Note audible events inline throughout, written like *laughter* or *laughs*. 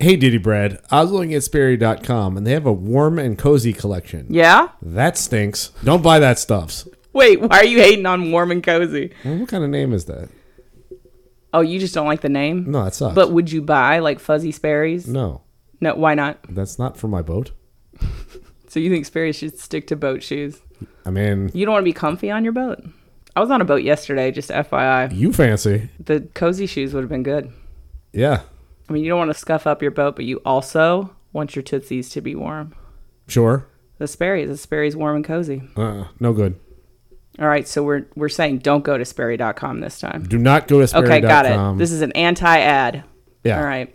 Hey, Diddy Bread. I was looking at Sperry.com and they have a warm and cozy collection. Yeah? That stinks. Don't buy that stuffs. Wait, why are you hating on warm and cozy? Well, what kind of name is that? Oh, you just don't like the name? No, that sucks. But would you buy like Fuzzy Sperry's? no, No, why not? that's not for my boat. *laughs* So you think Sperry's should stick to boat shoes? I mean, You don't want to be comfy on your boat? I was on a boat yesterday, just FYI. you fancy. The cozy shoes would have been good. Yeah, I mean, you don't want to scuff up your boat, but you also want your tootsies to be warm. sure. The Sperry's, the Sperry's warm and cozy. Uh, no good. All right, so we're we're saying don't go to Sperry.com this time. Do not go to Sperry.com. Okay, got it. This is an anti-ad. yeah. All right.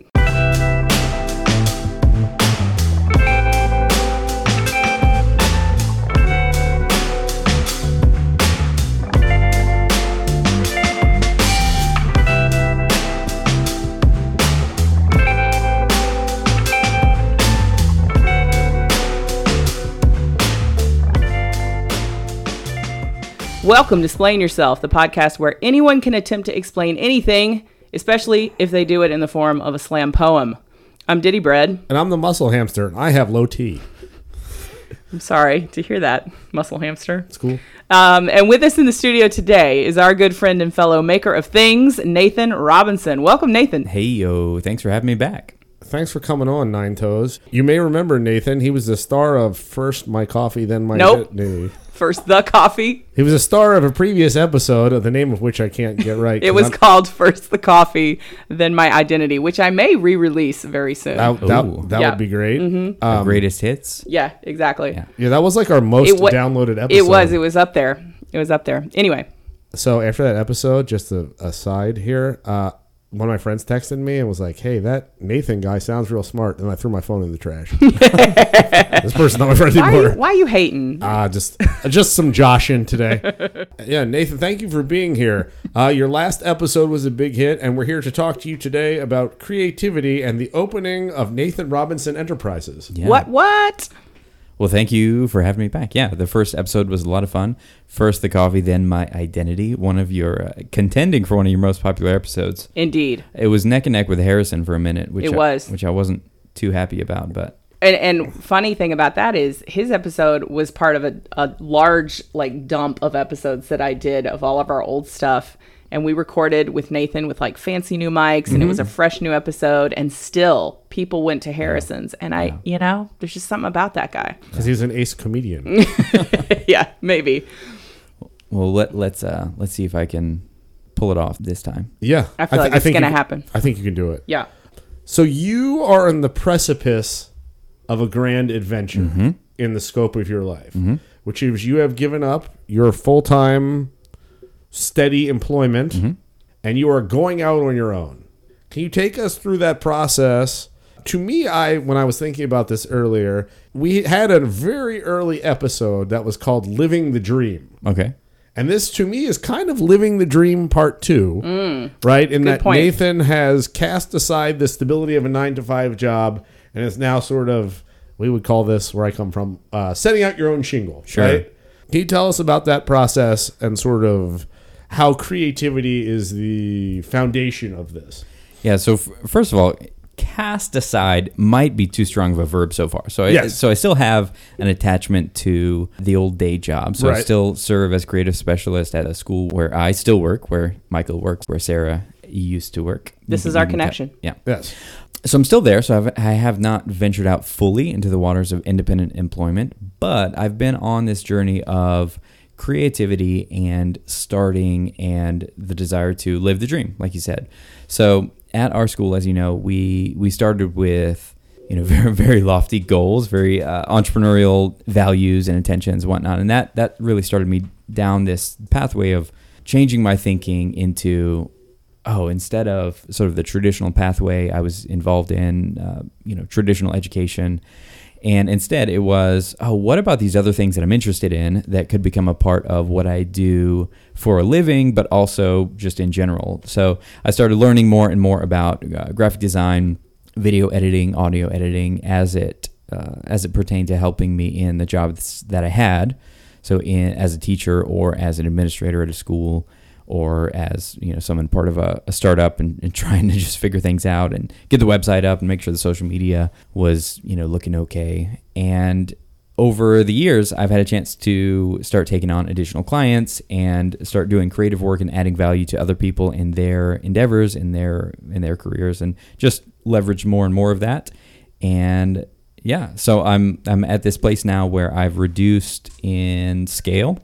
Welcome to Explain Yourself, the podcast where anyone can attempt to explain anything, especially if they do it in the form of a slam poem. I'm Diddy Bread. And I'm the muscle hamster. and I have low T. I'm sorry to hear that, muscle hamster. It's cool. Um, and with us in the studio today is our good friend and fellow maker of things, Nathan Robinson. Welcome, Nathan. Hey yo, thanks for having me back. Thanks for coming on, Nine Toes. You may remember Nathan. He was the star of First My Coffee, Then My Nope. Identity. First, the coffee. He was a star of a previous episode, of the name of which I can't get right. it was I'm- called First the Coffee, Then My Identity, which I may re release very soon. That, that, that Yeah. would be great. Mm-hmm. The greatest hits. yeah, exactly. Yeah. Yeah, that was like our most It wa- downloaded episode. It was. It was up there. It was up there. Anyway, So after that episode, just a aside here, uh, one of my friends texted me and was like, "Hey, that Nathan guy sounds real smart," and I threw my phone in the trash. *laughs* this person's not my friend why are, you, anymore. why are you hating? Ah, just just some joshing today. *laughs* yeah, Nathan, thank you for being here. Uh, your last episode was a big hit, and we're here to talk to you today about creativity and the opening of Nathan Robinson Enterprises. Yeah. What? What? Well, thank you for having me back. Yeah, the first episode was a lot of fun. First the coffee, then my identity. One of your uh, contending for one of your most popular episodes. Indeed. It was neck and neck with Harrison for a minute, which It I, was. which I wasn't too happy about, but And, and funny thing about that is his episode was part of a, a large like dump of episodes that I did of all of our old stuff. And we recorded with Nathan with like fancy new mics and it was a mm-hmm. fresh new episode. And still people went to Harrison's. And I, you know, there's just something about that guy. Because he's an ace comedian. *laughs* yeah, maybe. well, let let's uh let's see if I can pull it off this time. Yeah, I feel th- like it's think going to can- happen. I think you can do it. Yeah. So you are on the precipice of a grand adventure mm-hmm. in the scope of your life, mm-hmm. which is you have given up your full time, steady employment, and you are going out on your own. Can you take us through that process? To me, I when I was thinking about this earlier, we had a very early episode that was called "Living the Dream." Okay. And this, to me, is kind of living the dream part two, right? In that Mm. point. Nathan has cast aside the stability of a nine to five job and is now sort of, we would call this where I come from, uh, setting out your own shingle, Sure. right? Can you tell us about that process and sort of how creativity is the foundation of this? Yeah. So f- first of all, cast aside might be too strong of a verb so far. So I, Yes. so I still have an attachment to the old day job. So I still serve as creative specialist at a school where I still work, where Michael works, where Sarah used to work. This is our connection. cut- Yeah. Yes. So I'm still there. So I've, I have not ventured out fully into the waters of independent employment, but I've been on this journey of creativity and starting and the desire to live the dream, like you said. So at our school, as you know, we we started with you know *laughs* very very lofty goals, very uh, entrepreneurial values and intentions, and whatnot, and that that really started me down this pathway of changing my thinking into oh, instead of sort of the traditional pathway I was involved in, uh, you know, traditional education, and instead it was, oh, what about these other things that I'm interested in that could become a part of what I do for a living, but also just in general. So I started learning more and more about uh, graphic design, video editing, audio editing, as it uh, as it pertained to helping me in the jobs that I had. So in as a teacher or as an administrator at a school or as you know someone part of a, a startup and, and *laughs* trying to just figure things out and get the website up and make sure the social media was you know looking okay. And over the years i've had a chance to start taking on additional clients and start doing creative work and adding value to other people in their endeavors in their in their careers and just leverage more and more of that. And yeah so i'm i'm at this place now where i've reduced in scale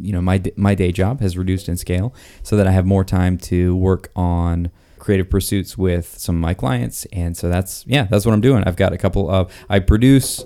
you know my my day job has reduced in scale so that I have more time to work on creative pursuits with some of my clients. And so that's yeah that's what I'm doing. I've got a couple of I produce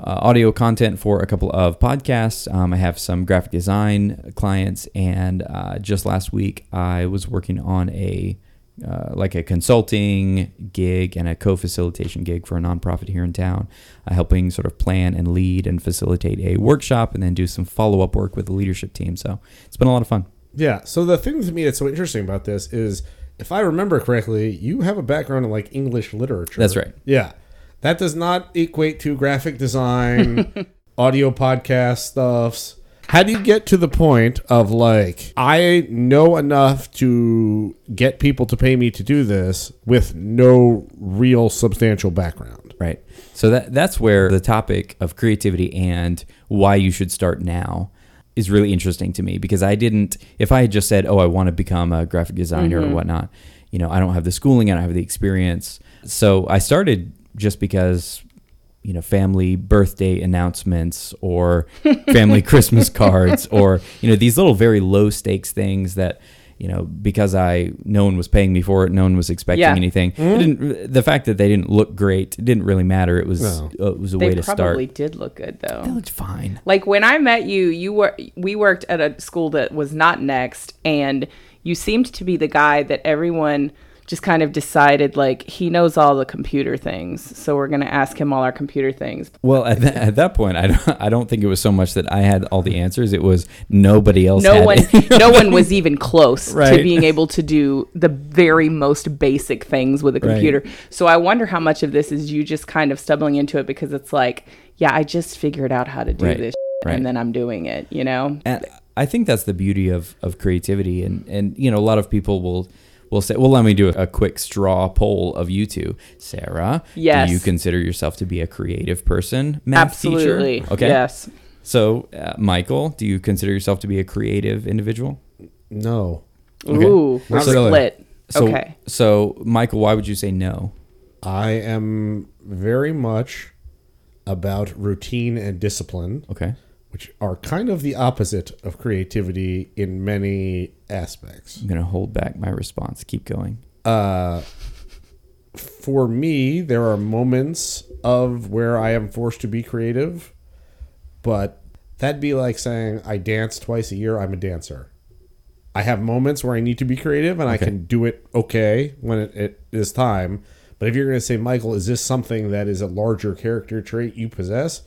uh, audio content for a couple of podcasts. Um, I have some graphic design clients. And uh, just last week I was working on a uh, like a consulting gig and a co-facilitation gig for a nonprofit here in town, uh, helping sort of plan and lead and facilitate a workshop, and then do some follow-up work with the leadership team. So it's been a lot of fun. Yeah. So the thing to me that's so interesting about this is, if I remember correctly, you have a background in like English literature. That's right. Yeah. That does not equate to graphic design, *laughs* audio podcast stuffs. How do you get to the point of like I know enough to get people to pay me to do this with no real substantial background? Right. So that that's where the topic of creativity and why you should start now is really interesting to me because I didn't if I had just said, "Oh, I want to become a graphic designer or mm-hmm. whatnot," you know, I don't have the schooling, I don't have the experience. So I started just because you know family birthday announcements or *laughs* family christmas cards or you know these little very low stakes things that you know because i no one was paying me for it no one was expecting Yeah. anything it didn't, the fact that they didn't look great it didn't really matter it was No. uh, it was a They way to start. They probably did look good though. it looked fine Like when I met you, you were we worked at a school that was not next and you seemed to be the guy that everyone just kind of decided like he knows all the computer things. So we're going to ask him all our computer things. well at, that at that point I don't, *laughs* I don't think it was so much that i had all the answers it was nobody else No one no *laughs* one was even close Right. to being able to do the very most basic things with a Right. computer. So I wonder how much of this is you just kind of stumbling into it because it's like, yeah, I just figured out how to do Right. this Right. and then I'm doing it, you know? And I think that's the beauty of, of creativity. And, and, you know, a lot of people will, will say, well, let me do a, a quick straw poll of you two. Sarah, Yes. do you consider yourself to be a creative person, math Absolutely. teacher? Okay. Yes. So, uh, Michael, do you consider yourself to be a creative individual? No. Okay. Ooh, we're Not really. split. So, okay. So, Michael, why would you say no? I am very much about routine and discipline, Okay. Which are kind of the opposite of creativity in many aspects. I'm going to hold back my response. Keep going. Uh, for me, there are moments of where I am forced to be creative, but that'd be like saying I dance twice a year. I'm a dancer. I have moments where I need to be creative, and I can do it okay when it, it is time. But if you're going to say, Michael, is this something that is a larger character trait you possess?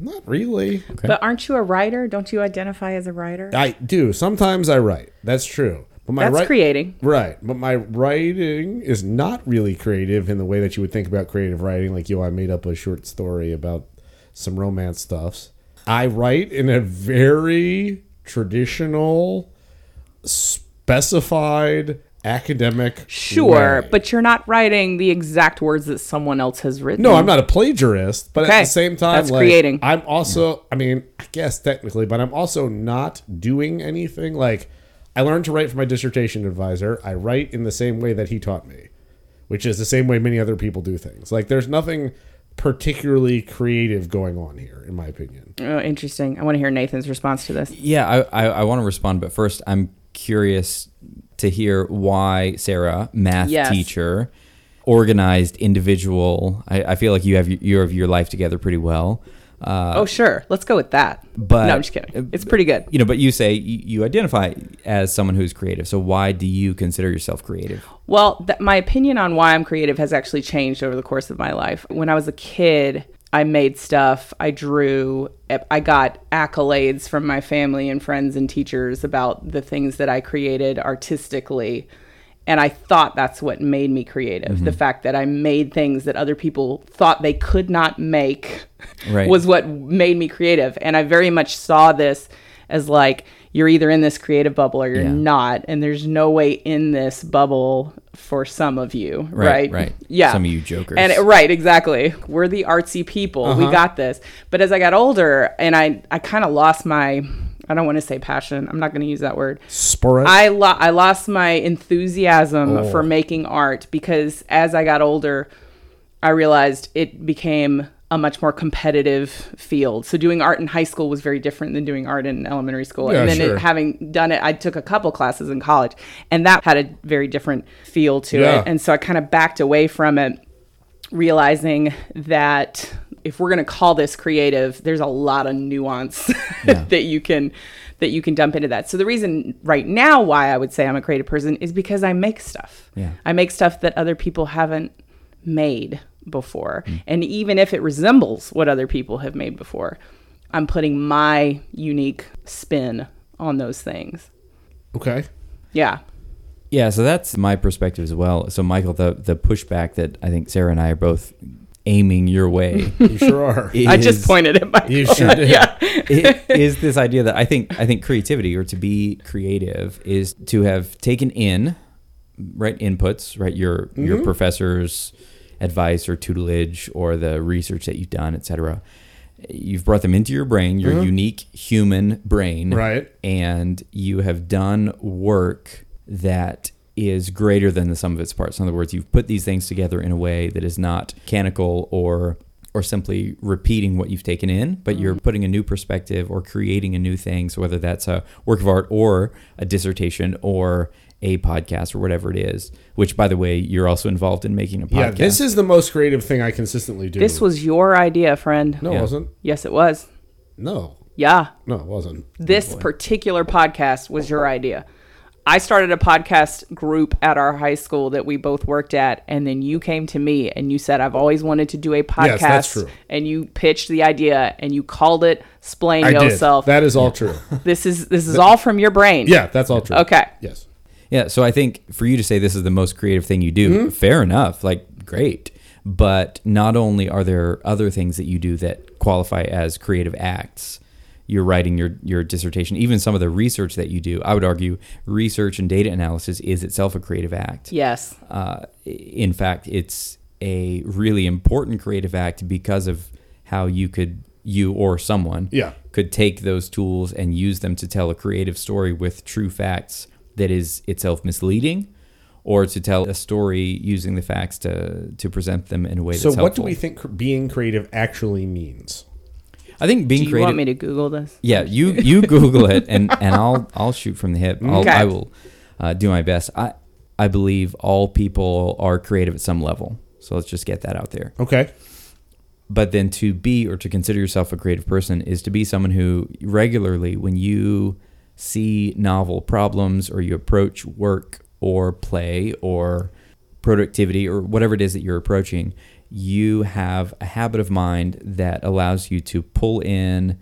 Not really. Okay. But aren't you a writer? Don't you identify as a writer? I do. Sometimes I write. That's true. But my That's write- creating. Right. But my writing is not really creative in the way that you would think about creative writing. Like, yo, I made up a short story about some romance stuffs. I write in a very traditional, specified academic Sure, way. but you're not writing the exact words that someone else has written. No, I'm not a plagiarist, but at the same time, that's like, creating. I'm also, I mean, I guess technically, but I'm also not doing anything. Like, I learned to write for my dissertation advisor. I write in the same way that he taught me, which is the same way many other people do things. Like, there's nothing particularly creative going on here, in my opinion. Oh, interesting. I want to hear Nathan's response to this. Yeah, I, I, I want to respond, but first, I'm curious to hear why Sarah, math Yes. teacher, organized individual. I, I feel like you have your, you have your life together pretty well. Uh, oh, sure. Let's go with that. but no, I'm just kidding. It's pretty good. You know, but you say you, you identify as someone who's creative. So why do you consider yourself creative? Well, th- my opinion on why I'm creative has actually changed over the course of my life. When I was a kid, I made stuff, I drew, I got accolades from my family and friends and teachers about the things that I created artistically. And I thought that's what made me creative. Mm-hmm. The fact that I made things that other people thought they could not make Right. was what made me creative. And I very much saw this as like, you're either in this creative bubble or you're Yeah. not, and there's no way in this bubble for some of you, Right, right? right. Yeah. Some of you jokers. And right, exactly. We're the artsy people. We uh-huh. got this. But as I got older, and I I kind of lost my I don't want to say passion. I'm not going to use that word. Sporadic. I lo- I lost my enthusiasm Oh. for making art because as I got older, I realized it became a much more competitive field. So doing art in high school was very different than doing art in elementary school. Yeah, and then sure. it, having done it, I took a couple classes in college, and that had a very different feel to Yeah. it. And so I kind of backed away from it, realizing that if we're going to call this creative, there's a lot of nuance *laughs* Yeah. that you can that you can dump into that. So the reason right now why I would say I'm a creative person is because I make stuff. Yeah. I make stuff that other people haven't made before. Mm. And even if it resembles what other people have made before, I'm putting my unique spin on those things. okay. Yeah. Yeah, so that's my perspective as well. So, Michael, the the pushback that I think Sarah and I are both aiming your way *laughs* You sure are. *laughs* I just is- pointed at my You sure *laughs* did. yeah. it is this idea that I think I think creativity or to be creative is to have taken in right inputs, right your Mm-hmm. your professor's advice or tutelage or the research that you've done, etc. You've brought them into your brain, your unique human brain, Mm-hmm. Right. And you have done work that is greater than the sum of its parts. In other words, you've put these things together in a way that is not mechanical or or simply repeating what you've taken in, but you're putting a new perspective or creating a new thing. So whether that's a work of art or a dissertation or a podcast or whatever it is, which by the way, you're also involved in making a podcast. Yeah, this is the most creative thing I consistently do. This was your idea, friend. no, Yeah. it wasn't. Yes, it was. No, Yeah. no, it wasn't. This particular podcast was your idea. I started a podcast group at our high school that we both worked at, and then you came to me and you said, I've always wanted to do a podcast. Yes, that's true. And you pitched the idea and you called it Splain I did. Yourself. That is all true. this is this is all from your brain. Yeah, that's all true. Okay. Yes. Yeah, so I think for you to say this is the most creative thing you do, Mm-hmm. fair enough, like great. But not only are there other things that you do that qualify as creative acts, you're writing your your dissertation, even some of the research that you do, I would argue research and data analysis is itself a creative act. Yes. Uh, in fact, it's a really important creative act because of how you could you or someone Yeah. could take those tools and use them to tell a creative story with true facts that is itself misleading or to tell a story using the facts to to present them in a way that's So, helpful. what do we think being creative actually means? I think being Do you creative want me to Google this? Yeah, you you *laughs* Google it and and I'll I'll shoot from the hip. I'll, Okay. I will uh, do my best. I I believe all people are creative at some level. So let's just get that out there. Okay. but then to be or to consider yourself a creative person is to be someone who regularly when you see novel problems or you approach work or play or productivity or whatever it is that you're approaching you have a habit of mind that allows you to pull in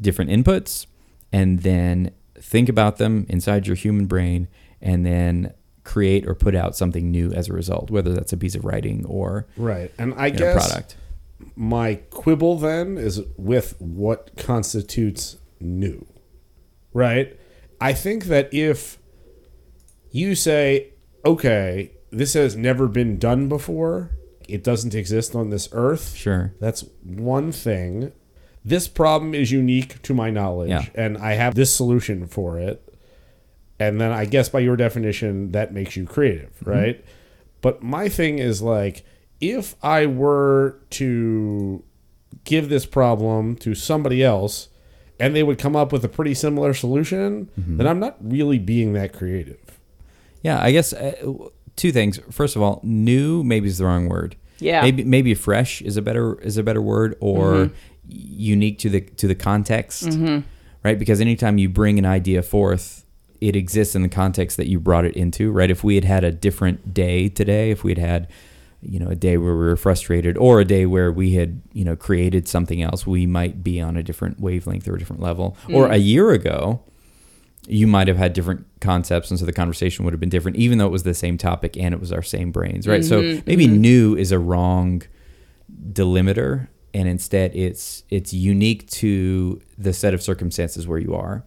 different inputs and then think about them inside your human brain and then create or put out something new as a result whether that's a piece of writing or Right. And I know, guess product my quibble then is with what constitutes new. Right? I think that if you say, okay, this has never been done before, it doesn't exist on this earth, sure that's one thing. This problem is unique to my knowledge, Yeah. and I have this solution for it. And then I guess by your definition, that makes you creative, mm-hmm. right? But my thing is like, if I were to give this problem to somebody else and they would come up with a pretty similar solution, mm-hmm. then I'm not really being that creative. Yeah, I guess uh, two things. First of all, new maybe is the wrong word. Yeah. Maybe maybe fresh is a better is a better word or mm-hmm. unique to the to the context. Mm-hmm. Right? Because anytime you bring an idea forth, it exists in the context that you brought it into, right? If we had had a different day today, if we had had you know a day where we were frustrated or a day where we had you know created something else we might be on a different wavelength or a different level. Or mm. a year ago you might have had different concepts and so the conversation would have been different even though it was the same topic and it was our same brains right? So mm-hmm. maybe mm-hmm. new is a wrong delimiter and instead it's it's unique to the set of circumstances where you are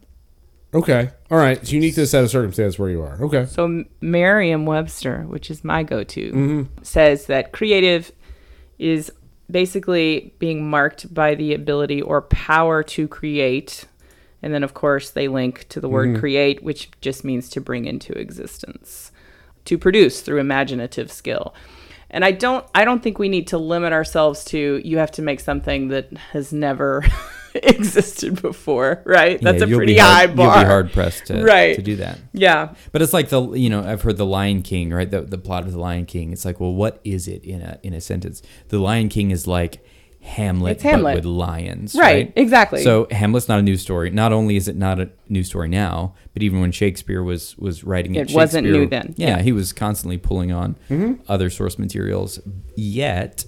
Okay. All right. It's unique to the set of circumstance where you are. Okay. So Merriam-Webster, which is my go-to, mm-hmm. says that creative is basically being marked by the ability or power to create. And then of course they link to the word mm-hmm. create, which just means to bring into existence, to produce through imaginative skill. And I don't I don't think we need to limit ourselves to you have to make something that has never *laughs* *laughs* existed before, right? That's Yeah, a pretty be hard- high bar. You'll be hard pressed to, Right. to do that. Yeah. But it's like the you know I've heard the Lion King right the the plot of the Lion King. It's like well what is it in a in a sentence? The Lion King is like Hamlet, It's Hamlet. but with lions. Right, Right, exactly. So Hamlet's not a new story. Not only is it not a new story now, but even when Shakespeare was was writing it, It wasn't new then. Yeah, Yeah. he was constantly pulling on mm-hmm. other source materials. Yet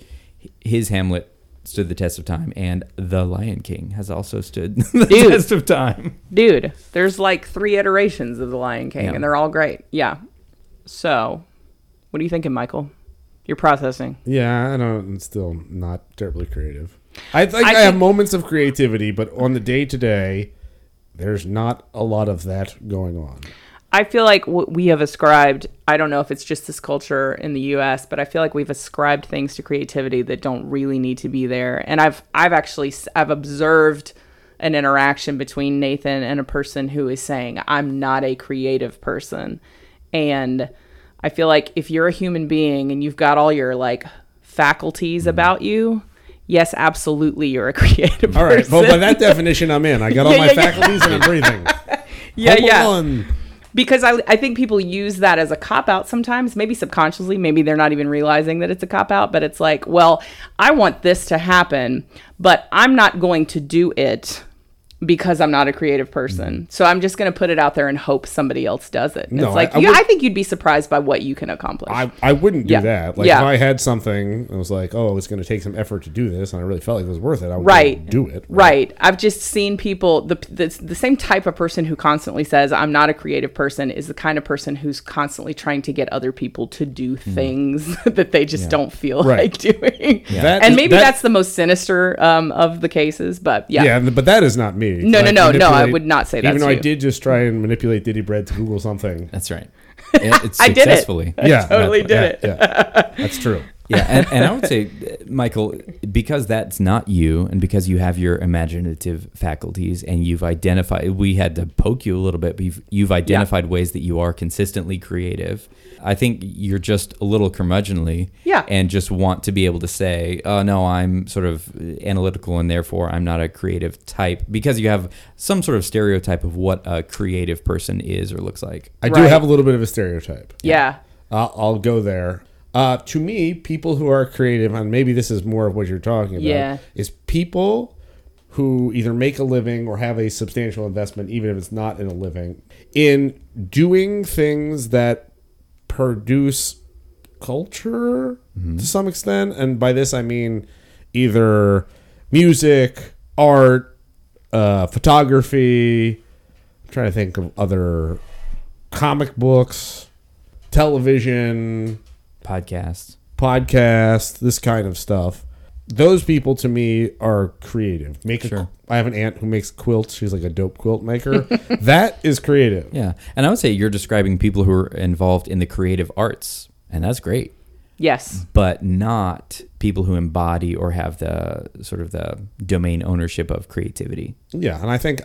his Hamlet stood the test of time, and the Lion King has also stood *laughs* the Dude. test of time. Dude, there's like three iterations of the Lion King, Yeah. and they're all great. Yeah. So, what are you thinking, Michael? You're processing. Yeah, I don't. It's still not terribly creative. I think I, I have think- moments of creativity, but on the day to day, there's not a lot of that going on. I feel like what we have ascribed, I don't know if it's just this culture in the US, but I feel like we've ascribed things to creativity that don't really need to be there. And I've I've actually I've observed an interaction between Nathan and a person who is saying, "I'm not a creative person." And I feel like if you're a human being and you've got all your like faculties mm-hmm. about you, yes, absolutely you're a *laughs* creative All person. All right. Well, by that definition, I'm in. I got all *laughs* Yeah, my yeah, yeah. faculties and I'm breathing. *laughs* yeah, Home yeah. Because I, I think people use that as a cop out sometimes maybe subconsciously maybe they're not even realizing that it's a cop out but it's like well i want this to happen but i'm not going to do it because i'm not a creative person so i'm just going to put it out there and hope somebody else does it No, it's like I- I you, I think you'd be surprised by what you can accomplish I, I wouldn't do Yeah. that. Like Yeah. if I had something, I was like, oh, it's going to take some effort to do this, and I really felt like it was worth it. I would right do it. right i've just seen people the, the the same type of person who constantly says i'm not a creative person is the kind of person who's constantly trying to get other people to do things *laughs* that they just don't feel. Right. like *laughs* doing and is- maybe that- that's the most sinister um, of the cases but yeah, Yeah, but that is not me. No, no, no, no, I would not say that. Even though I you. did just try and manipulate Diddy Bread to Google something. That's right. *laughs* It- It's I did it. successfully. *laughs* yeah, totally did yeah, it. Yeah, that's true. *laughs* yeah, and, and I would say, uh, *laughs* Michael, because that's not you, and because you have your imaginative faculties, and you've identified, we had to poke you a little bit, but you've, you've identified ways that you are consistently creative. I think you're just a little curmudgeonly, Yeah. and just want to be able to say, "Oh no, I'm sort of analytical, and therefore I'm not a creative type," because you have some sort of stereotype of what a creative person is or looks like. I do have a little bit of a stereotype. yeah I'll, I'll go there. Uh, to me, people who are creative, and maybe this is more of what you're talking about, Yeah. is people who either make a living or have a substantial investment, even if it's not in a living, in doing things that produce culture to some extent. And by this, I mean either music, art, uh, photography. I'm trying to think of other comic books, television, Podcasts. podcast, this kind of stuff. Those people to me are creative. Make Sure. I have an aunt who makes quilts. She's like a dope quilt maker. *laughs* that is creative. Yeah, and I would say you're describing people who are involved in the creative arts, and that's great. yes but not people who embody or have the sort of the domain ownership of creativity. Yeah, and I think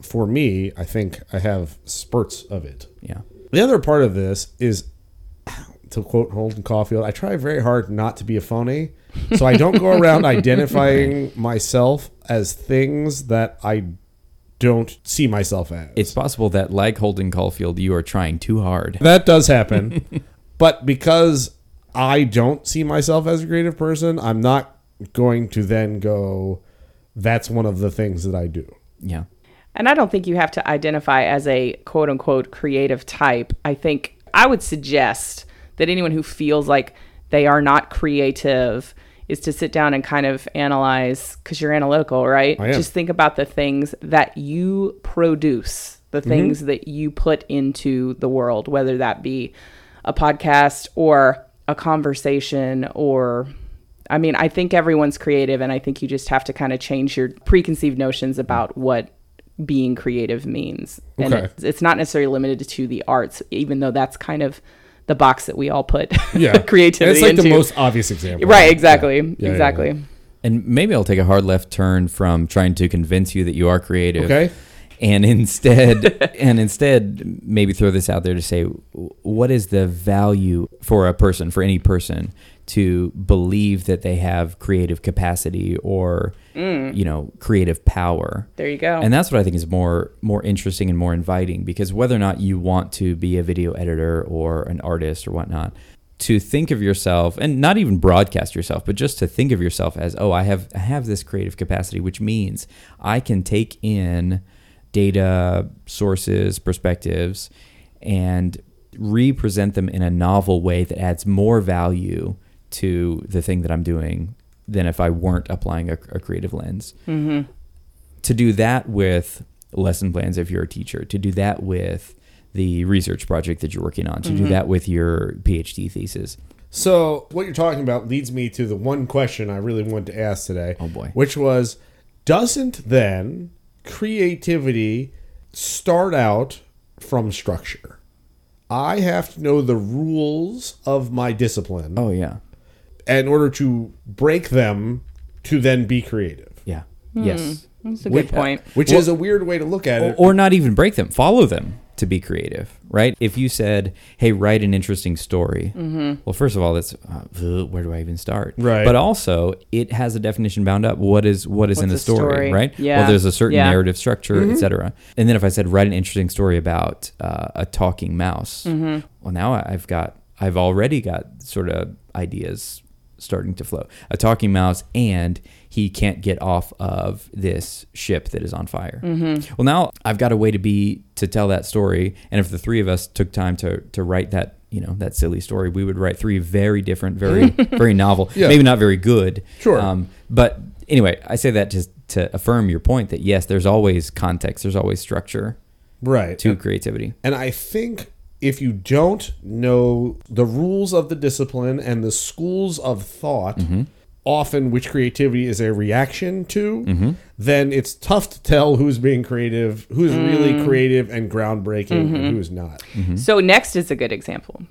for me, I think I have spurts of it. Yeah. The other part of this is, to quote Holden Caulfield, I try very hard not to be a phony. So I don't go around *laughs* identifying myself as things that I don't see myself as. It's possible that, like Holden Caulfield, you are trying too hard. that does happen. *laughs* but because I don't see myself as a creative person, I'm not going to then go, that's one of the things that I do. Yeah. And I don't think you have to identify as a quote unquote creative type. I think I would suggest that anyone who feels like they are not creative is to sit down and kind of analyze because you're analytical, right? Just think about the things that you produce, the mm-hmm. things that you put into the world, whether that be a podcast or a conversation or I mean, I think everyone's creative and I think you just have to kind of change your preconceived notions about what being creative means. And Okay. it's, it's not necessarily limited to the arts, even though that's kind of the box that we all put *laughs* Yeah, creativity It's like into. the most obvious example. right, exactly, Yeah. Yeah, yeah, exactly. yeah. And maybe I'll take a hard left turn from trying to convince you that you are creative. Okay. And instead, *laughs* and instead, maybe throw this out there to say, what is the value for a person, for any person, to believe that they have creative capacity or, mm. you know, creative power? There you go. And that's what I think is more more interesting and more inviting because whether or not you want to be a video editor or an artist or whatnot, to think of yourself and not even broadcast yourself, but just to think of yourself as, oh, I have I have this creative capacity, which means I can take in data, sources, perspectives, and represent them in a novel way that adds more value to the thing that I'm doing than if I weren't applying a, a creative lens mm-hmm. to do that with lesson plans if you're a teacher, to do that with the research project that you're working on, to do mm-hmm. that with your PhD thesis. So what you're talking about leads me to the one question I really wanted to ask today. Oh, boy. Which was, doesn't then creativity start out from structure? I have to know the rules of my discipline Oh yeah, in order to break them to then be creative. yeah, yes, That's a good point. Which is a weird way to look at it. or not even break them, follow them to be creative, right? If you said, "Hey, write an interesting story," well, first of all, that's uh, where do I even start? Right. But also, it has a definition bound up. What is what is in the a story, story? right? Yeah. Well, there's a certain Yeah. narrative structure, etc. And then if I said, "Write an interesting story about uh, a talking mouse," well, now I've got, I've already got sort of ideas starting to flow. A talking mouse, and he can't get off of this ship that is on fire. Well, now I've got a way to be to tell that story, and if the three of us took time to to write that, you know, that silly story, we would write three very different, very *laughs* very novel, Yeah. maybe not very good. Sure. Um, but anyway, I say that just to affirm your point that yes, there's always context, there's always structure right. to creativity. And I think if you don't know the rules of the discipline and the schools of thought, often which creativity is a reaction to, then it's tough to tell who's being creative, who's really mm. creative and groundbreaking, and mm-hmm. who's not. So next is a good example.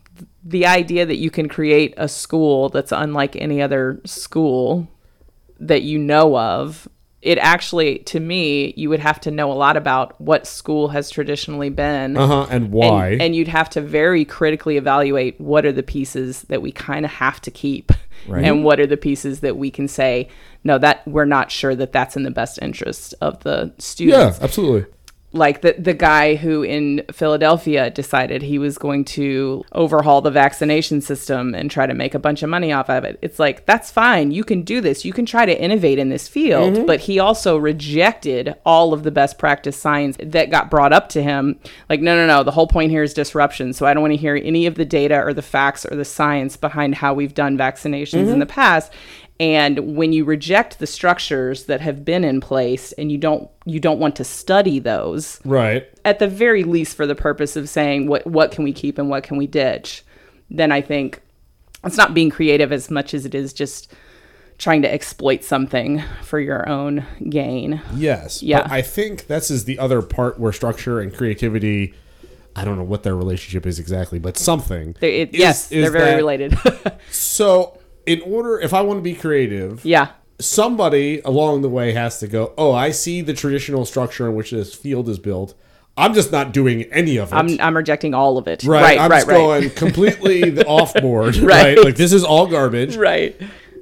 The idea that you can create a school that's unlike any other school that you know of. It actually, to me, you would have to know a lot about what school has traditionally been. Uh huh. And why? And, and you'd have to very critically evaluate what are the pieces that we kind of have to keep Right. and what are the pieces that we can say no that we're not sure that that's in the best interest of the students. yeah, absolutely. Like the the guy who in Philadelphia decided he was going to overhaul the vaccination system and try to make a bunch of money off of it. It's like that's fine. You can do this. You can try to innovate in this field, mm-hmm. but he also rejected all of the best practice science that got brought up to him. Like no, no, no, the whole point here is disruption. So I don't want to hear any of the data or the facts or the science behind how we've done vaccinations in mm-hmm. the past. And when you reject the structures that have been in place and you don't you don't want to study those, Right. at the very least for the purpose of saying what what can we keep and what can we ditch, then I think it's not being creative as much as it is just trying to exploit something for your own gain. Yes. Yeah. But I think this is the other part where structure and creativity. I don't know what their relationship is exactly, but something. It- is- yes, is they're very that- related. *laughs* So, in order, if I want to be creative, yeah. somebody along the way has to go, oh, I see the traditional structure in which this field is built. I'm just not doing any of it. I'm, I'm rejecting all of it. right. Right, I'm right, just right. going completely *laughs* the off board. Right. Right. Like this is all garbage. right.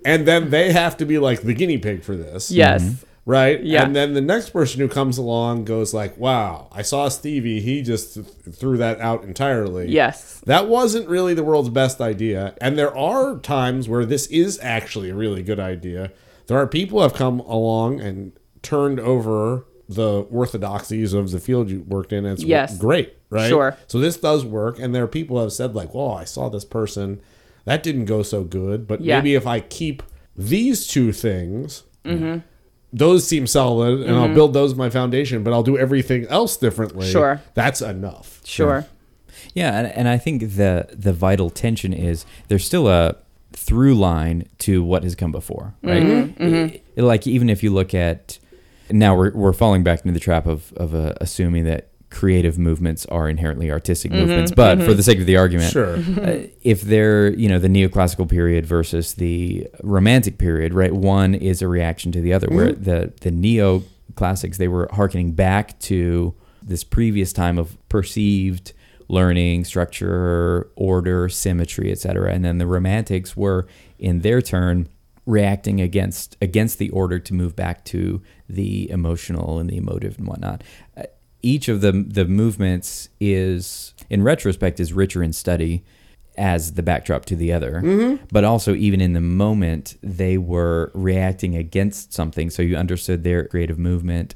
And then they have to be like the guinea pig for this. Yes. Mm-hmm. Right. Yeah. And then the next person who comes along goes like, wow, I saw Stevie. He just th- threw that out entirely. Yes. That wasn't really the world's best idea. And there are times where this is actually a really good idea. There are people who have come along and turned over the orthodoxies of the field you worked in. And it's Yes. great, right? Sure. So this does work. And there are people who have said, like, well, I saw this person. That didn't go so good. But Yeah. maybe if I keep these two things, mm-hmm. Those seem solid and I'll build those as my foundation, but I'll do everything else differently. Sure. That's enough. Sure. Yeah, and, and I think the the vital tension is there's still a through line to what has come before, right? Mm-hmm, It- like even if you look at Now we're we're falling back into the trap of of uh, assuming that creative movements are inherently artistic mm-hmm, movements. But for mm-hmm. the sake of the argument, Sure. uh, if they're you know the neoclassical period versus the romantic period, right? One is a reaction to the other. Where mm-hmm. the the neoclassics they were harkening back to this previous time of perceived learning, structure, order, symmetry, etc. And then the romantics were in their turn reacting against against the order to move back to the emotional and the emotive and whatnot. Uh, Each of the the movements is in retrospect is richer in study as the backdrop to the other. Mm-hmm. But also even in the moment they were reacting against something. So you understood their creative movement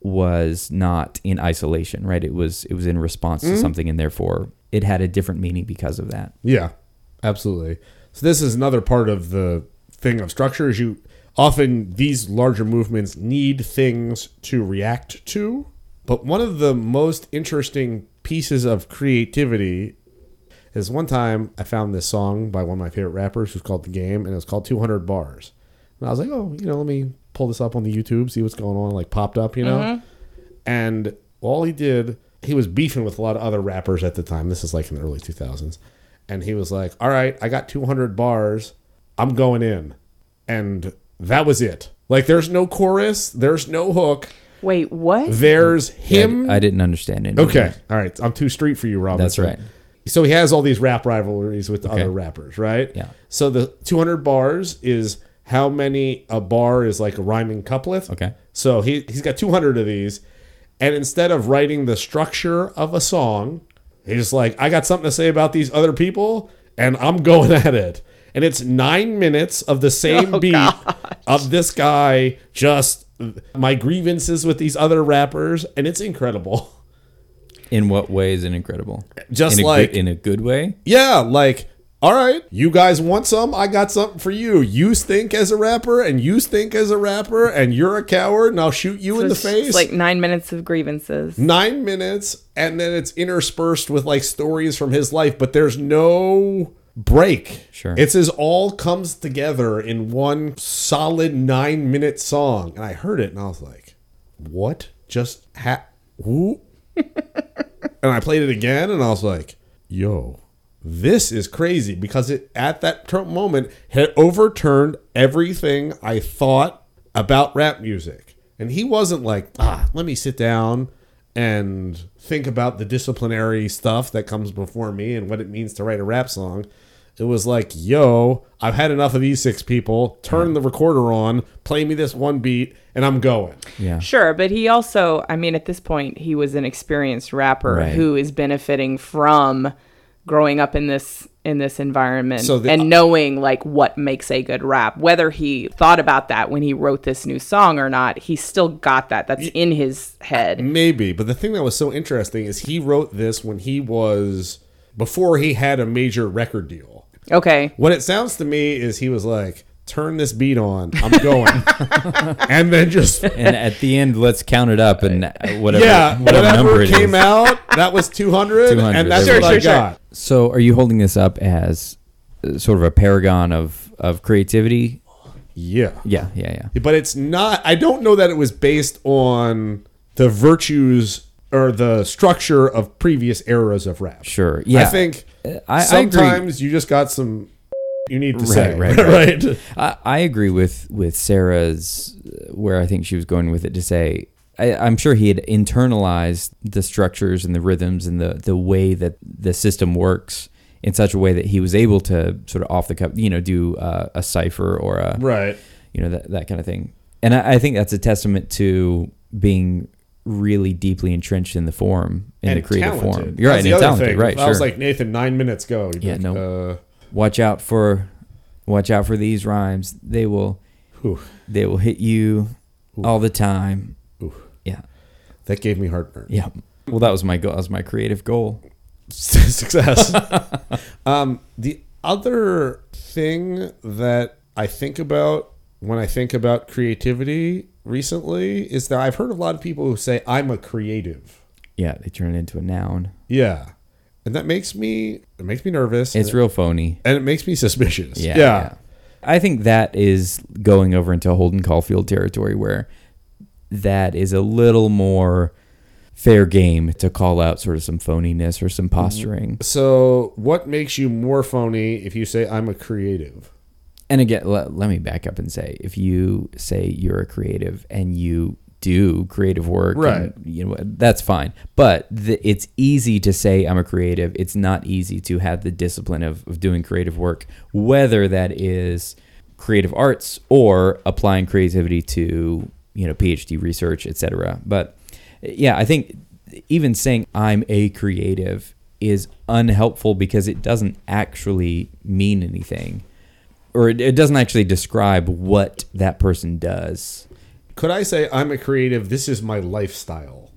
was not in isolation right? It was it was in response to mm-hmm. something and therefore it had a different meaning because of that. Yeah, absolutely. So this is another part of the thing of structure is you often these larger movements need things to react to. But one of the most interesting pieces of creativity is one time I found this song by one of my favorite rappers who's called The Game and it was called 200 Bars. And I was like, "Oh, you know, let me pull this up on the YouTube, see what's going on." Like popped up, you know. Mm-hmm. And all he did, he was beefing with a lot of other rappers at the time. This is like in the early 2000s. And he was like, All right, I got 200 bars. I'm going in. And that was it. Like, there's no chorus, there's no hook, Wait, what? there's Yeah, him. I, didn't understand it okay. All right. I'm too street for you, Robinson. that's right So he has all these rap rivalries with the Okay. other rappers, right? Yeah. So the 200 bars is how many a bar is like a rhyming couplet. Okay. So he he's got 200 of these, and instead of writing the structure of a song, he's like, I got something to say about these other people, and I'm going *laughs* at it. And it's nine minutes of the same *laughs* Oh, beat of this guy just my grievances with these other rappers, and it's incredible. in what way is it incredible Just in like- good, in a good way Yeah, like, all right, you guys want some? I got something for you. You stink as a rapper, and you stink as a rapper, and you're a coward, and I'll shoot you in the It's face. like nine minutes of grievances. Nine minutes, and then it's interspersed with like stories from his life, but there's no break. Sure. It's as all comes together in one solid nine minute song. And I heard it, and I was like, what just ha who? *laughs* and I played it again, and I was like, yo, this is crazy because it at that moment had overturned everything I thought about rap music. And he wasn't like, ah, let me sit down and think about the disciplinary stuff that comes before me and what it means to write a rap song. It was like, yo, I've had enough of these six people. Turn the recorder on, play me this one beat, and I'm going. yeah Sure, but he also, I mean, at this point, he was an experienced rapper Right. who is benefiting from growing up in this in this environment So the- and uh, knowing like what makes a good rap. Whether he thought about that when he wrote this new song or not, he still got that. That's in his head. Maybe, but the thing that was so interesting is he wrote this when he was before he had a major record deal. Okay. What it sounds to me is he was like, "Turn this beat on, I'm going," *laughs* and then just and at the end let's count it up and whatever yeah, whatever, whatever, number it is. came out, that was *laughs* 200, 200, and that's there what we I. Sure, sure, got. So, are you holding this up as uh, sort of a paragon of of creativity? Yeah, Yeah, yeah, yeah. but it's not. I don't know that it was based on the virtues or the structure of previous eras of rap. Sure. Yeah. I think I- I sometimes you just got some you need to Right, say *laughs* right, right. I, I agree with with Sarah's uh, where I think she was going with it to say I, I'm sure he had internalized the structures and the rhythms and the the way that the system works in such a way that he was able to sort of off the cuff, you know, do uh, a cipher or a right. you know that that kind of thing. And I, I think that's a testament to being really deeply entrenched in the form in the creative form. You're right, and other talented, thing. right? Sure. I was like Nathan, nine minutes go. Yeah, like, no. Uh, watch out for watch out for these rhymes. They will whew, they will hit you all the time. Ooh. Yeah. that gave me heartburn. Yeah. Well, that was my goal. That was my creative goal. *laughs* Success. um, the other thing that I think about when I think about creativity recently is that I've heard a lot of people who say I'm a creative. Yeah, they turn it into a noun. Yeah, and that makes me it makes me nervous. It's real phony. and it makes me suspicious. Yeah, yeah. I think that is going over into Holden Caulfield territory where that is a little more fair game to call out sort of some phoniness or some mm-hmm. posturing. So, what makes you more phony if you say I'm a creative? And again, let, let me back up and say if you say you're a creative and you do creative work, and, Right. you know that's fine. But the, it's easy to say I'm a creative. It's not easy to have the discipline of, of doing creative work, whether that is creative arts or applying creativity to you know PhD research, etc. But yeah, I think even saying I'm a creative is unhelpful because it doesn't actually mean anything or it, it doesn't actually describe what that person does. Could I say I'm a creative? This is my lifestyle.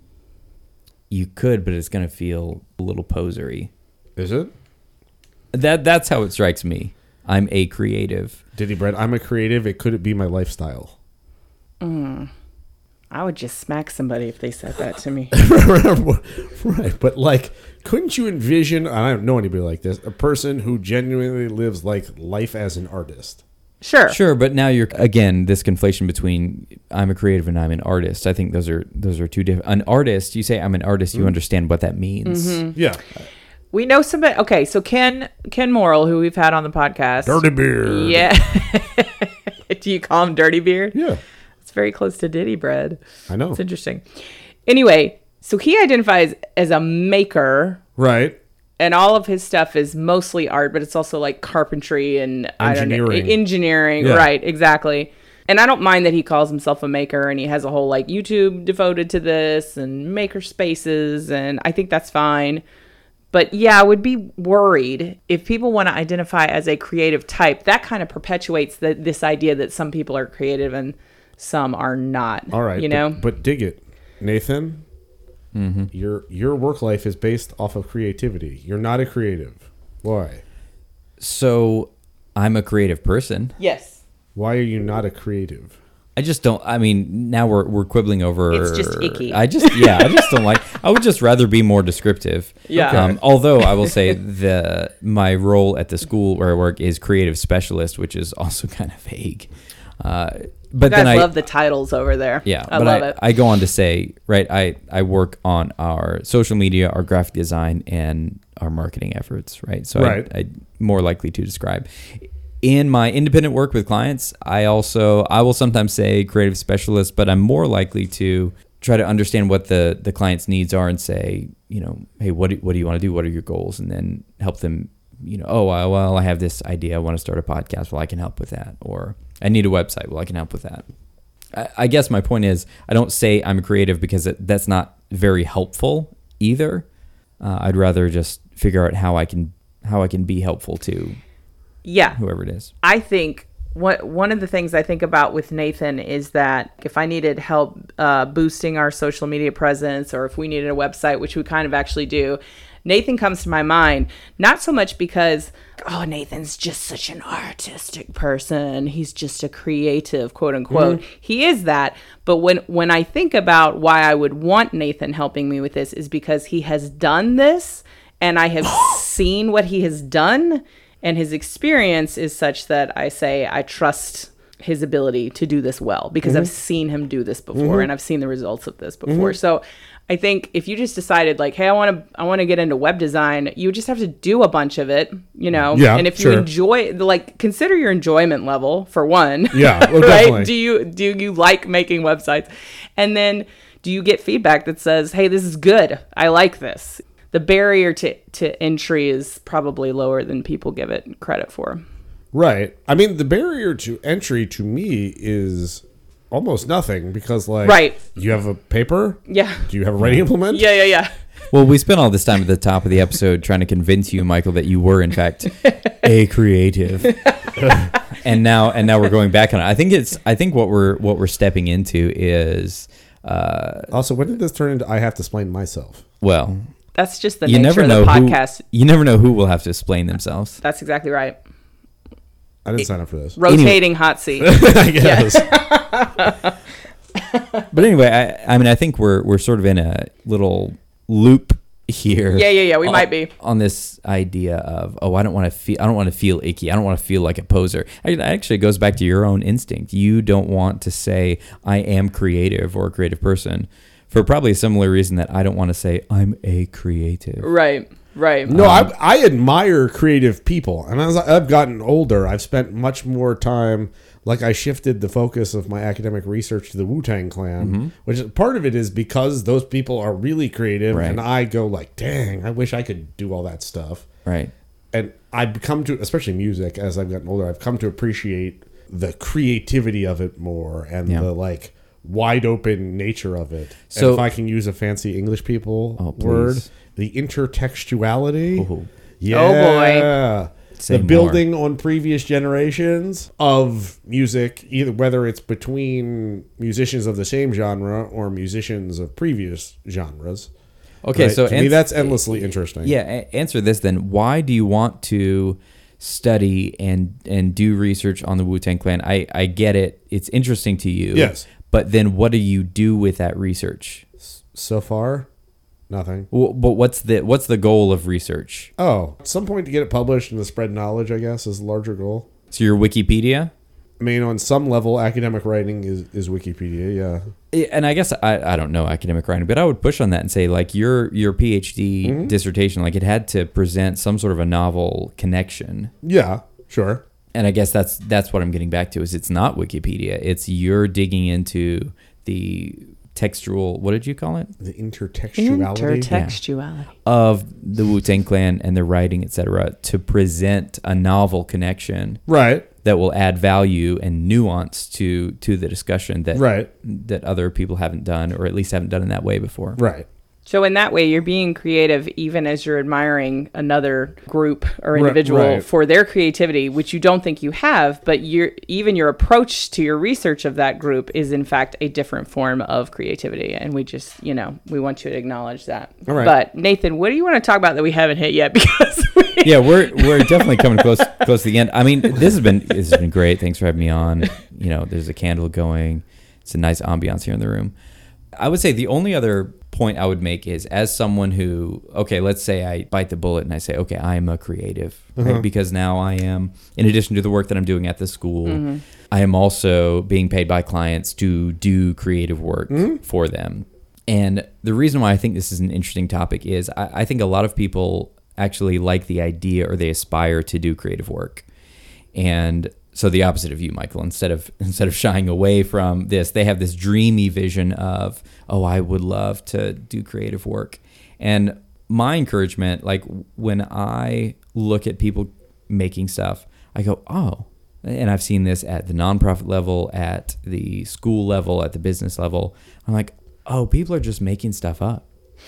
You could, but it's going to feel a little posery. Is it? That that's how it strikes me. I'm a creative. Diddy Bread, I'm a creative. It could be my lifestyle. Mm. I would just smack somebody if they said that to me. *laughs* right. But, like, couldn't you envision, I don't know anybody like this, a person who genuinely lives like life as an artist? Sure. Sure, but now you're again this conflation between I'm a creative and I'm an artist. I think those are those are two different. An artist, you say I'm an artist, you mm-hmm. understand what that means. Mm-hmm. Yeah. We know somebody. Okay, so Ken Ken Morrill, who we've had on the podcast. Dirty beard. Yeah. *laughs* Do you call him Dirty Beard? Yeah. Very close to Diddy Bread. I know. It's interesting. Anyway, so he identifies as a maker, Right. and all of his stuff is mostly art, but it's also like carpentry and I don't know, Engineering. engineering. Yeah. Right, exactly. And I don't mind that he calls himself a maker and he has a whole like YouTube devoted to this and maker spaces, and I think that's fine. But yeah, I would be worried if people want to identify as a creative type. That kind of perpetuates the, this idea that some people are creative and some are not. All right. you know. But, dig it. Nathan, your your work life is based off of creativity. You're not a creative. Why? So I'm a creative person. yes. Why are you not a creative? I just don't. I mean, now we're we're quibbling over. It's just icky. I just yeah. I just don't like. I would just rather be more descriptive. Yeah. Okay. Um, although I will say the my role at the school where I work is creative specialist, which is also *laughs* kind of vague. Uh, but You then guys I love the titles over there. yeah. I but love I, it. I go on to say right. I I work on our social media, our graphic design, and our marketing efforts. Right. So Right. I, I more likely to describe in my independent work with clients i also i will sometimes say creative specialist but i'm more likely to try to understand what the the client's needs are and say you know hey what do, what do you want to do what are your goals and then help them you know oh well, well i have this idea i want to start a podcast well i can help with that or i need a website well i can help with that. I, I guess my point is i don't say i'm creative because it, that's not very helpful either. Uh, i'd rather just figure out how i can how i can be helpful to yeah. whoever it is. I think what one of the things I think about with Nathan is that if I needed help uh, boosting our social media presence, or if we needed a website, which we kind of actually do, Nathan comes to my mind. Not so much because oh Nathan's just such an artistic person, he's just a creative, quote unquote. Mm-hmm. He is that, but when when I think about why I would want Nathan helping me with this is because he has done this, and I have *gasps* seen what he has done and his experience is such that I say I trust his ability to do this well because mm-hmm. I've seen him do this before mm-hmm. and I've seen the results of this before. So I think if you just decided like, hey, I want to I want to get into web design, you just have to do a bunch of it, you know. Yeah, and if sure. you enjoy like consider your enjoyment level for one. Yeah, well, *laughs* right? definitely. Do you do you like making websites? And then do you get feedback that says, "Hey, this is good. I like this." The barrier to to entry is probably lower than people give it credit for. Right. I mean, the barrier to entry to me is almost nothing because, like, Right. you have a paper. Yeah. Do you have a writing implement? Yeah, yeah, yeah. Well, we spent all this time at the top of the episode trying to convince you, Michael, that you were in fact *laughs* a creative. *laughs* and now and now we're going back on it. I think it's I think what we're what we're stepping into is uh Also, when did this turn into I have to explain myself? well, That's just the you nature never of know the who podcast. you never know who will have to explain themselves. That's exactly right. I didn't sign up for this. Rotating hot seat. *laughs* I guess. *laughs* *laughs* But anyway, I I mean I think we're we're sort of in a little loop here. Yeah, yeah, yeah, we on- might be. on this idea of oh, I don't want to feel I don't want to feel icky. I don't want to feel like a poser. I, actually goes back to your own instinct. You don't want to say I am creative or a creative person for probably a similar reason that I don't want to say I'm a creative. Right. Right. No, I, I admire creative people, and as I've gotten older, I've spent much more time. Like I shifted the focus of my academic research to the Wu Tang Clan, Mm-hmm. which part of it is because those people are really creative, Right. and I go like, "Dang, I wish I could do all that stuff." Right. And I've come to, especially music, as I've gotten older, I've come to appreciate the creativity of it more, and Yeah. the like wide open nature of it. So- and if I can use a fancy English people Oh, please. word, the intertextuality. Oh. Yeah. Say the more. building on previous generations of music, either whether it's between musicians of the same genre or musicians of previous genres. Okay, Right? so to me, that's endlessly interesting. Yeah, answer this then. Why do you want to study and and do research on the Wu Tang Clan? I I get it. It's interesting to you. Yes. But then, what do you do with that research? So far, nothing. Wh- But what's the what's the goal of research? Oh, at some point to get it published and to spread knowledge, I guess, is the larger goal. So your Wikipedia. I mean, on some level, academic writing is, is Wikipedia. Yeah. Yeah, And I guess I, I don't know academic writing, but I would push on that and say like your your PhD Mm-hmm. dissertation, like it had to present some sort of a novel connection. Yeah. Sure. and I guess that's that's what I'm getting back to is it's not Wikipedia. It's you're digging into the textual. What did you call it? The intertextuality. Intertextuality. Of the Wu Tang Clan and their writing, etc., to present a novel connection Right. that will add value and nuance to to the discussion that Right. that other people haven't done, or at least haven't done in that way before. Right. So in that way, you're being creative even as you're admiring another group or Right, individual right. for their creativity, which you don't think you have, but your even your approach to your research of that group is in fact a different form of creativity, and we just you know we want you to acknowledge that. All right. But Nathan, what do you want to talk about that we haven't hit yet? *laughs* Because we, yeah, we're we're definitely coming close close to the end. I mean, this has been this has been great. Thanks for having me on. You know, there's a candle going. It's a nice ambiance here in the room. I would say the only other point I would make is as someone who okay, let's say I bite the bullet and I say, okay, I am a creative, right? Uh-huh. Because now I am, in addition to the work that I'm doing at the school, mm-hmm. I am also being paid by clients to do creative work mm-hmm. for them. And the reason why I think this is an interesting topic is I, I think a lot of people actually like the idea or they aspire to do creative work. And so the opposite of you, Michael, instead of *laughs* instead of shying away from this, they have this dreamy vision of, oh, I would love to do creative work. And my encouragement, like when I look at people making stuff, I go, oh, and I've seen this at the nonprofit level, at the school level, at the business level. I'm like, oh, people are just making stuff up.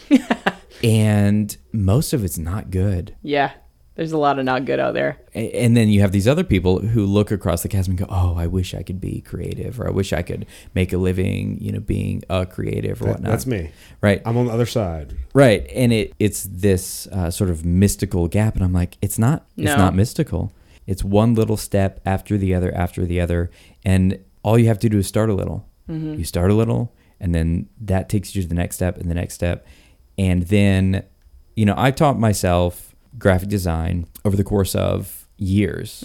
*laughs* and most of it's not good. yeah, there's a lot of not good out there. And then you have these other people who look across the chasm and go, "Oh, I wish I could be creative, or I wish I could make a living, you know, being a creative or That- whatnot." that's me. right? I'm on the other side. Right, and it it's this uh, sort of mystical gap, and I'm like, it's not. It's not mystical. It's one little step after the other after the other, and all you have to do is start a little. You start a little, and then that takes you to the next step and the next step, and then, you know, I taught myself graphic design over the course of years,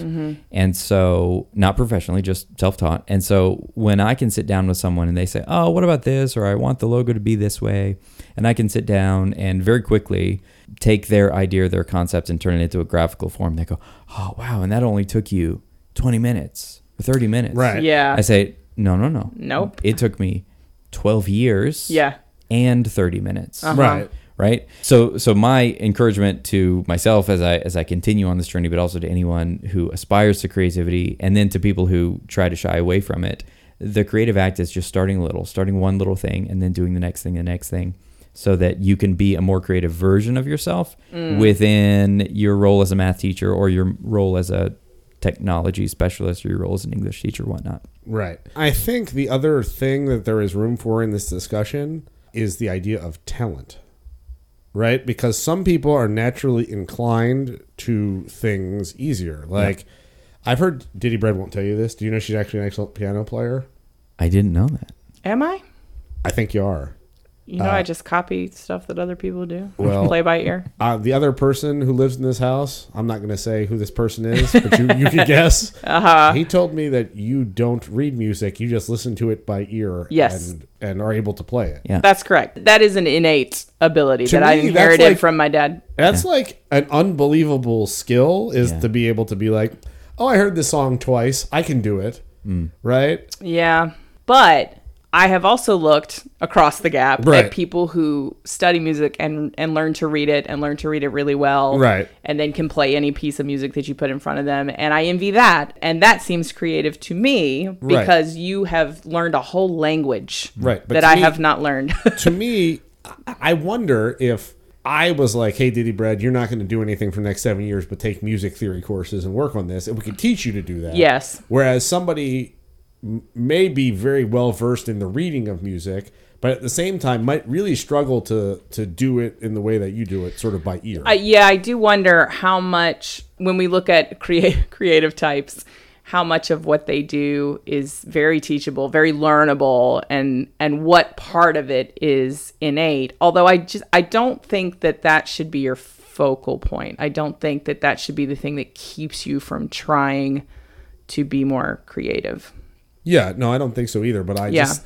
and so not professionally, just self-taught. And so when I can sit down with someone and they say, "Oh, what about this?" or "I want the logo to be this way," and I can sit down and very quickly take their idea, their concept, and turn it into a graphical form. They go, "Oh, wow!" And that only took you twenty minutes or thirty minutes. Right. Yeah. I say, "No, no, no. Nope. It took me twelve years. Yeah. And thirty minutes. Uh-huh. Right. Right. So, so my encouragement to myself as I as I continue on this journey, but also to anyone who aspires to creativity, and then to people who try to shy away from it, the creative act is just starting a little, starting one little thing, and then doing the next thing, the next thing, so that you can be a more creative version of yourself mm. within your role as a math teacher or your role as a technology specialist or your role as an English teacher, whatnot. Right. I think the other thing that there is room for in this discussion is the idea of talent. Right? Because some people are naturally inclined to things easier. Like, I've heard Diddy Bread won't tell you this. Do you know she's actually an excellent piano player? I didn't know that. Am I? I think you are. You know, I just copy stuff that other people do. *laughs* Well- play by ear. Uh, the other person who lives in this house, I'm not going to say who this person is, but you, you can guess. *laughs* Uh-huh. He told me that you don't read music; you just listen to it by ear. Yes. and, and are able to play it. Yeah. That's correct. That is an innate ability To that I me, that's inherited like- from my dad. That's like an unbelievable skill is Yeah. to be able to be like, oh, I heard this song twice, I can do it, Mm. right? Yeah. But I have also looked across the gap Right. at people who study music and, and learn to read it and learn to read it really well. Right. And then can play any piece of music that you put in front of them. And I envy that. And that seems creative to me because you have learned a whole language Right, but that I me- have not learned. *laughs* to me, I- wonder if I was like, hey, Diddy Bread, you're not going to do anything for the next seven years but take music theory courses and work on this, and we can teach you to do that. Yes. Whereas somebody may be very well versed in the reading of music, but at the same time might really struggle to to do it in the way that you do it, sort of by ear. I, yeah, I do wonder how much when we look at create, *laughs* creative types, how much of what they do is very teachable, very learnable, and and what part of it is innate. Although I just I don't think that that should be your focal point. I don't think that that should be the thing that keeps you from trying to be more creative. Yeah, no, I don't think so either. But I Yeah. just,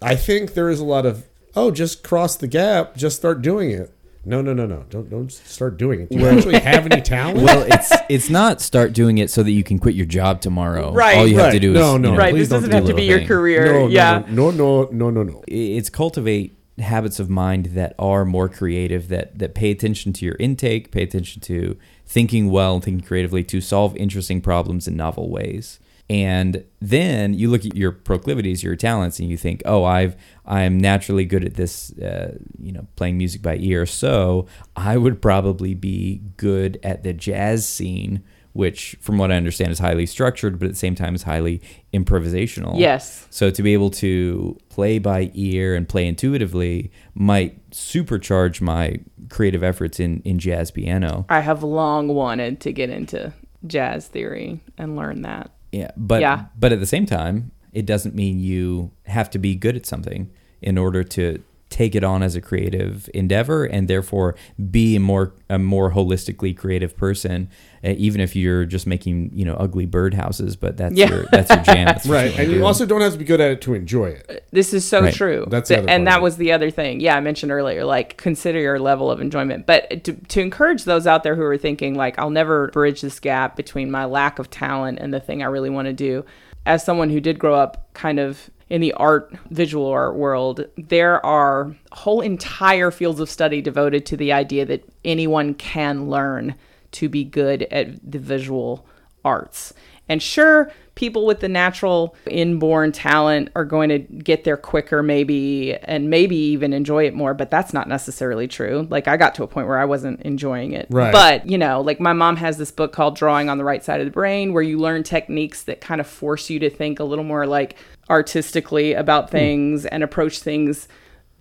I think there is a lot of, oh, just cross the gap, just start doing it. No, no, no, no, don't don't start doing it. Do you actually have any talent? *laughs* well, it's it's not start doing it so that you can quit your job tomorrow. Right. All you have to Right. do is No, no. you know, right. This doesn't do have to be your thing. career. no, no, yeah. no, no, no, no, no. it's cultivate habits of mind that are more creative that that pay attention to your intake pay attention to thinking well and thinking creatively to solve interesting problems in novel ways and then you look at your proclivities your talents and you think oh i've i'm naturally good at this uh, you know playing music by ear so i would probably be good at the jazz scene which from what i understand is highly structured but at the same time is highly improvisational Yes. so to be able to play by ear and play intuitively might supercharge my creative efforts in, in jazz piano. I have long wanted to get into jazz theory and learn that. Yeah, but Yeah. but at the same time, it doesn't mean you have to be good at something in order to take it on as a creative endeavor and therefore be a more a more holistically creative person uh, even if you're just making you know ugly birdhouses but that's Yeah. your that's your jam That's *laughs* Right, wanna and you also don't have to be good at it to enjoy it. This is so Right. true. That's the Th- other and that was the other thing. Yeah, I mentioned earlier, like consider your level of enjoyment. But to, to encourage those out there who are thinking, like, I'll never bridge this gap between my lack of talent and the thing I really want to do. As someone who did grow up kind of in the art, visual art world, there are whole entire fields of study devoted to the idea that anyone can learn to be good at the visual arts. And sure, people with the natural inborn talent are going to get there quicker, maybe, and maybe even enjoy it more, but that's not necessarily true. Like, I got to a point where I wasn't enjoying it. Right. But, you know, like my mom has this book called Drawing on the Right Side of the Brain, where you learn techniques that kind of force you to think a little more like artistically about hmm. things and approach things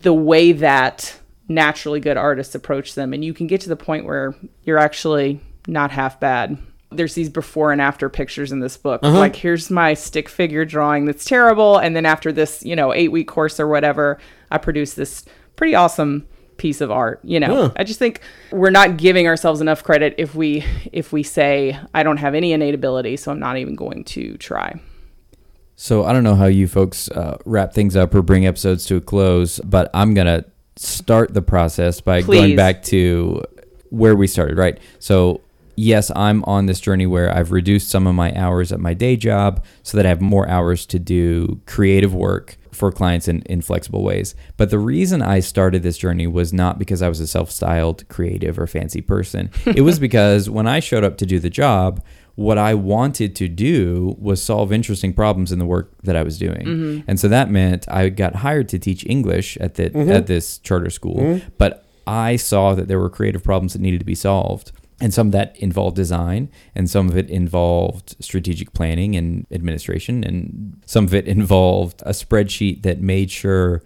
the way that naturally good artists approach them. And you can get to the point where you're actually not half bad. There's these before and after pictures in this book. Like, here's my stick figure drawing that's terrible. And then after this, you know, eight week course or whatever, I produce this pretty awesome piece of art you know Huh. i just think we're not giving ourselves enough credit if we if we say i don't have any innate ability so i'm not even going to try So I don't know how you folks uh, wrap things up or bring episodes to a close, but I'm gonna start the process by going back to where we started. Right. So yes, I'm on this journey where I've reduced some of my hours at my day job so that I have more hours to do creative work for clients in, in flexible ways. But the reason I started this journey was not because I was a self styled creative or fancy person. it was *laughs* because when I showed up to do the job, what I wanted to do was solve interesting problems in the work that I was doing. Mm-hmm. And so that meant I got hired to teach English at the at mm-hmm. this charter school, mm-hmm. but I saw that there were creative problems that needed to be solved. And some of that involved design, and some of it involved strategic planning and administration, and some of it involved a spreadsheet that made sure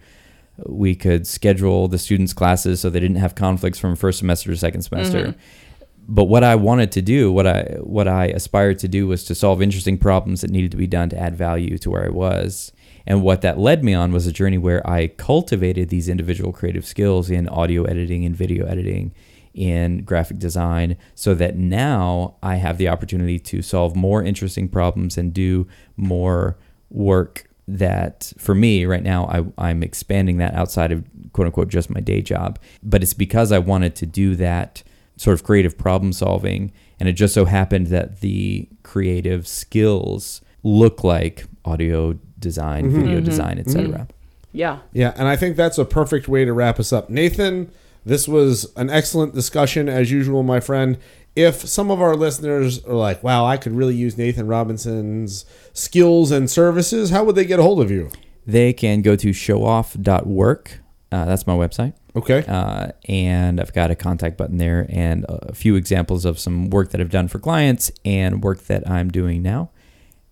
we could schedule the students' classes so they didn't have conflicts from first semester to second semester. Mm-hmm. but what I wanted to do, what I what I aspired to do, was to solve interesting problems that needed to be done to add value to where I was. And what that led me on was a journey where I cultivated these individual creative skills in audio editing and video editing, in graphic design, so that now I have the opportunity to solve more interesting problems and do more work that for me right now I, i'm expanding that outside of quote unquote just my day job. But it's because i wanted to do that sort of creative problem solving and it just so happened that the creative skills look like audio design mm-hmm. video mm-hmm. design etc mm-hmm. Yeah. Yeah, and I think that's a perfect way to wrap us up. Nathan, this was an excellent discussion as usual, my friend. If some of our listeners are like, "Wow, I could really use Nathan Robinson's skills and services," how would they get a hold of you? they can go to showoff.work uh, that's my website Okay. uh, and I've got a contact button there and a few examples of some work that I've done for clients and work that I'm doing now.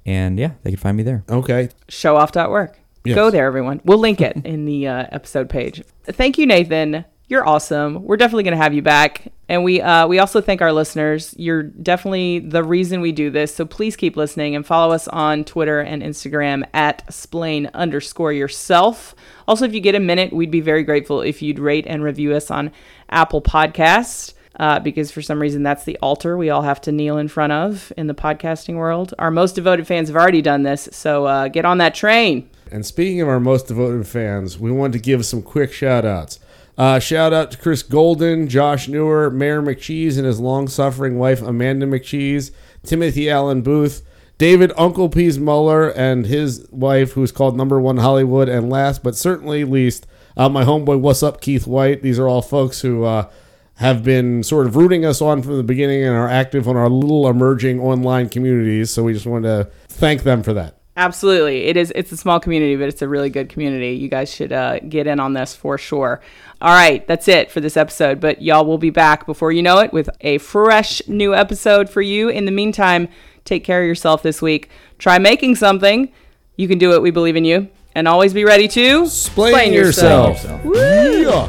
And yeah, they can find me there. Okay. Showoff.work. Yes. Go there, everyone. We'll link it in the uh, episode page. Thank you, Nathan. You're awesome. We're definitely going to have you back, and we uh, we also thank our listeners. You're definitely the reason we do this. So please keep listening and follow us on Twitter and Instagram at splain underscore yourself. Also, if you get a minute, we'd be very grateful if you'd rate and review us on Apple Podcast. Uh, because for some reason that's the altar we all have to kneel in front of in the podcasting world. Our most devoted fans have already done this, so uh, get on that train. And speaking of our most devoted fans, we want to give some quick shout outs. Uh, shout out to Chris Golden, Josh Newer, Mayor McCheese and his long suffering wife Amanda McCheese, Timothy Allen Booth, David Uncle Pease Muller and his wife, who's called Number One Hollywood, and last but certainly least, uh, my homeboy What's Up Keith White. These are all folks who uh, have been sort of rooting us on from the beginning and are active on our little emerging online communities. So we just want to thank them for that. Absolutely. It is it's a small community, but it's a really good community. You guys should uh, get in on this for sure. All right, that's it for this episode, but y'all will be back before you know it with a fresh new episode for you. In the meantime, take care of yourself this week. Try making something. You can do it. We believe in you. And always be ready to Explain yourself. Yeah.